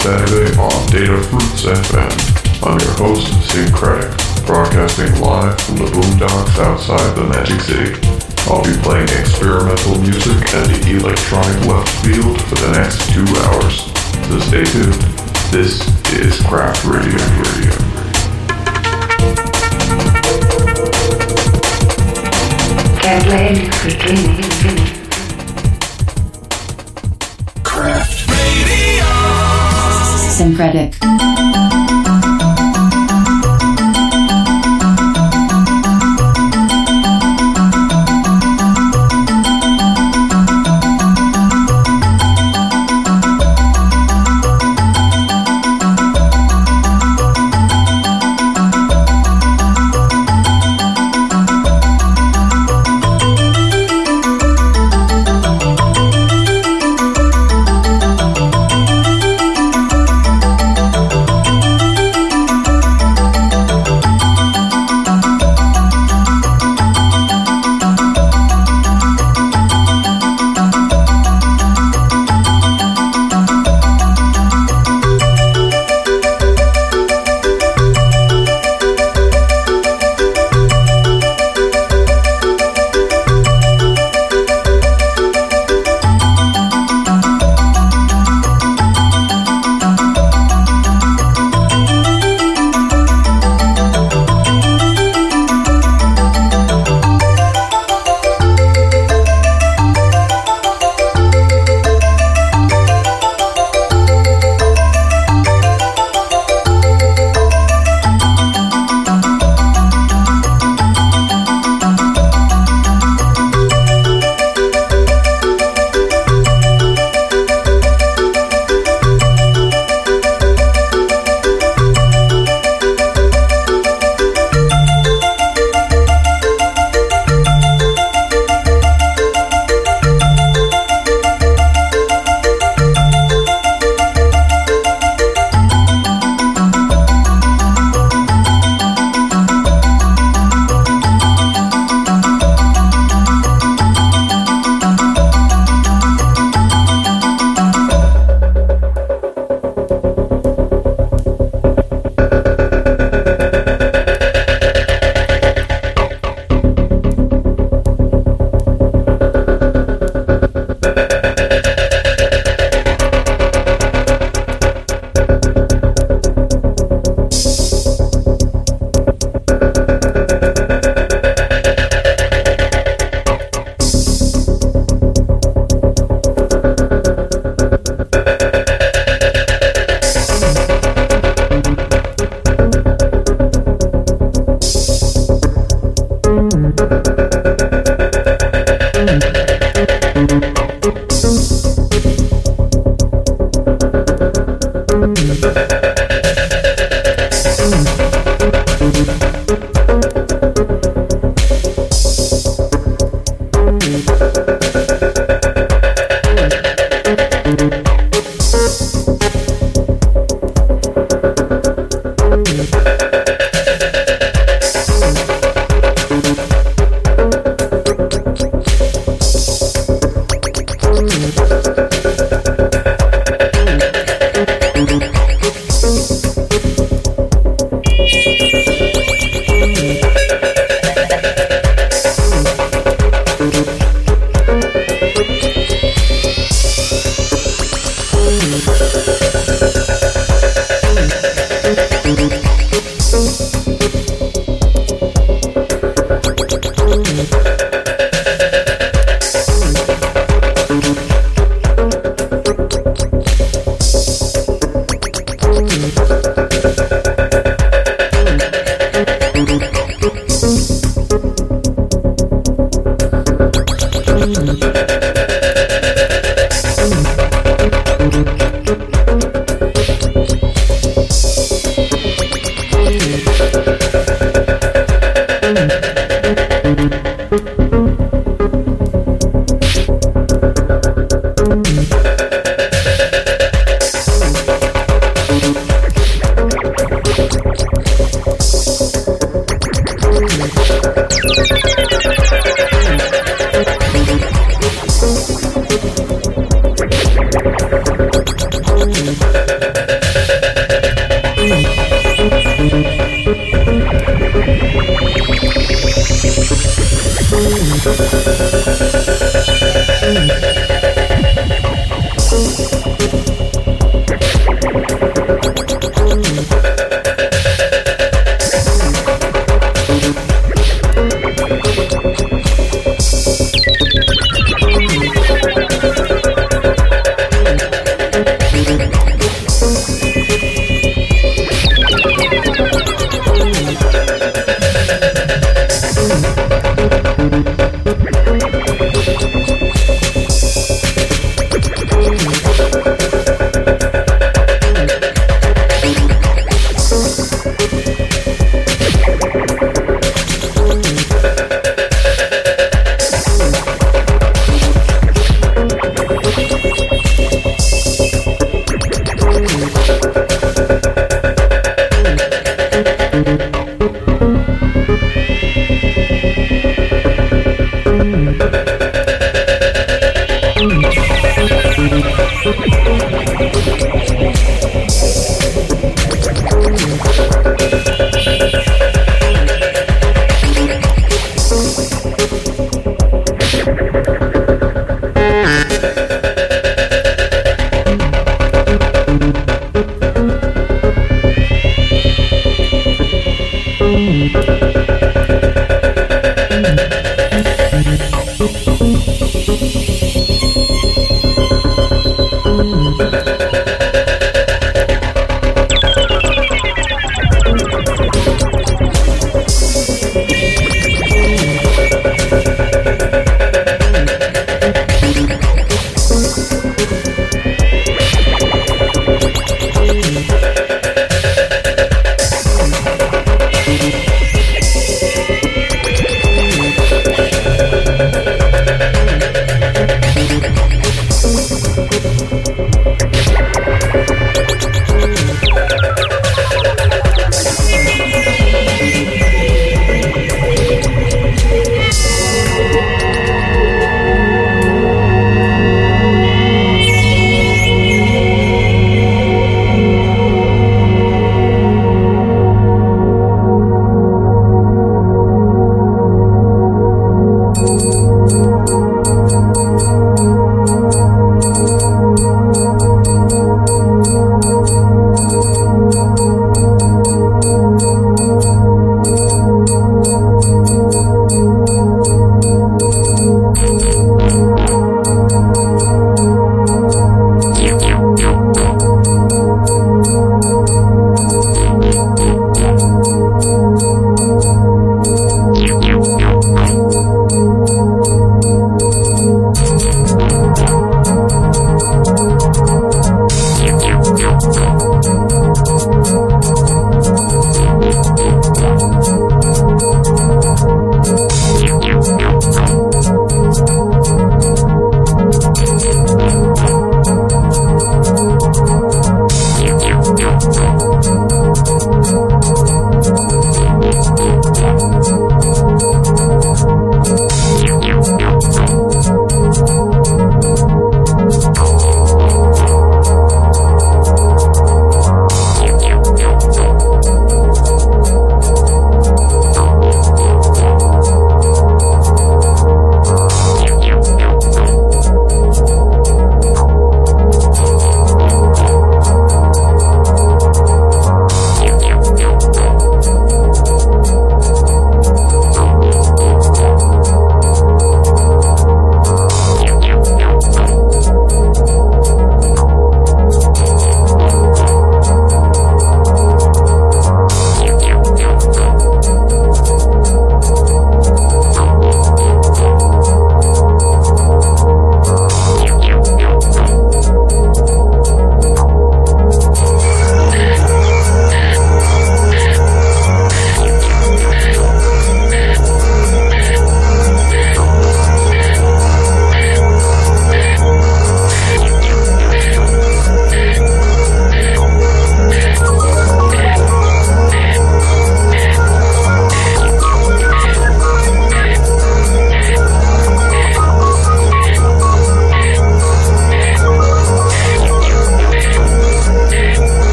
Saturday on Datafruits FM. I'm your host, Synkretic, broadcasting live from the boondocks outside the Magic City. I'll be playing experimental music and the electronic left field for the next two hours. So stay tuned. This is Craft Radio Radio. Get ready for dreaming. Synkretic. you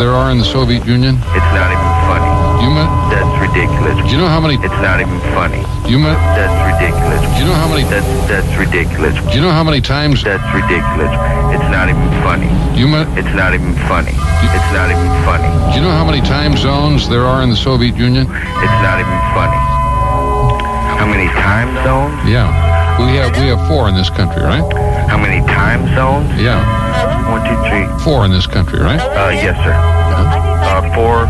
there are in the Soviet Union? It's not even funny. You met? That's ridiculous. Do you know how many? It's not even funny. You met? That's ridiculous. Do you know how many? That's that's ridiculous. Do you know how many times? That's ridiculous. It's not even funny. You met? It's not even funny. It's not even funny. Do you know how many time zones there are in the Soviet Union? It's not even funny. How many time zones? Yeah, we have we have four in this country, right? How many time zones? Yeah, One, two, three. four in this country, right? Uh, yes, sir. Uh, four.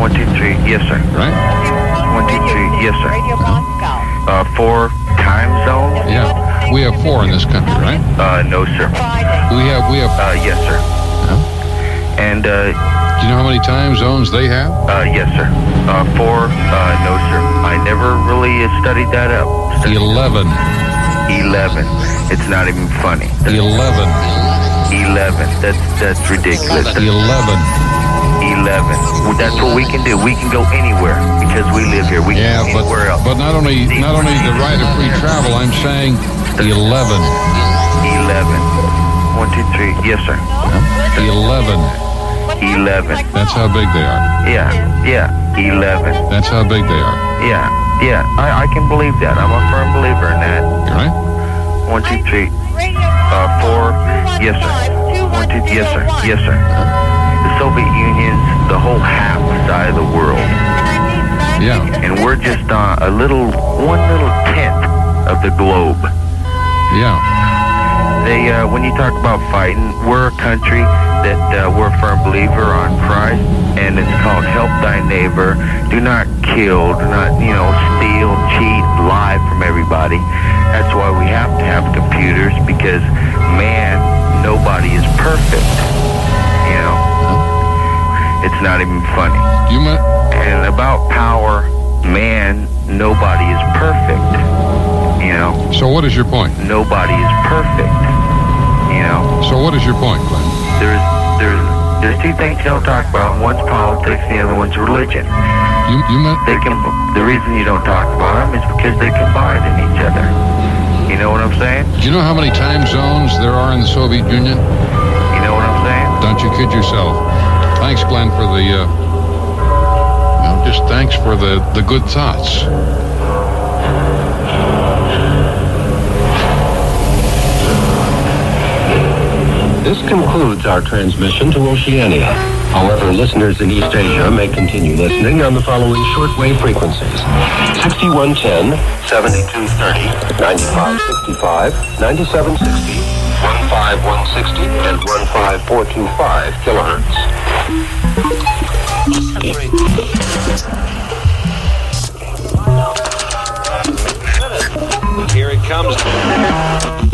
One, two, three. Yes, sir. Right? One, two, three. Yes, sir. Uh, four time zones? Yeah, we have four in this country, right? Uh, no, sir. We have we have. Uh, yes, sir. And, uh, Do you know how many time zones they have? uh, yes, sir. Uh, four. Uh, no, sir. I never really uh, studied that up. Eleven. Eleven. It's not even funny. Eleven. Eleven. That's that's ridiculous. Eleven. Eleven. Well, that's what we can do. We can go anywhere because we live here. We Yeah, can go but anywhere else. but not only not only the right of free travel. I'm saying eleven. Eleven. One, two, three. Yes, sir. Eleven. Eleven. That's how big they are. Yeah. Yeah. Eleven. That's how big they are. Yeah. Yeah. I, I can believe that. I'm a firm believer in that. You right? One, two, three. Uh, four. Yes, sir. Two. Yes, sir. Yes, sir. The Soviet Union's the whole half side of the world, Yeah. and we're just uh, a little, one little tenth of the globe. Yeah. They, uh, when you talk about fighting, we're a country that uh, we're a firm believer on Christ, and it's called help thy neighbor. Do not kill. Do not, you know, steal, cheat, lie from everybody. That's why we have to have computers because, man, nobody is perfect. You know, it's not even funny. You? And about power, man, nobody is perfect. You know, So what is your point? nobody is perfect. You know. So what is your point, Glenn? there's there's there's two things you don't talk about. One's politics, and the other one's religion. You you met? They can. The reason you don't talk about them is because they combine in each other. You know what I'm saying? Do you know how many time zones there are in the Soviet Union? You know what I'm saying? Don't you kid yourself. Thanks, Glenn, for the. Uh, well, just thanks for the the good thoughts. This concludes our transmission to Oceania. However, listeners in East Asia may continue listening on the following shortwave frequencies. 6110, 7230, 9565, 9760, 15160, and 15425 kilohertz. Here it comes.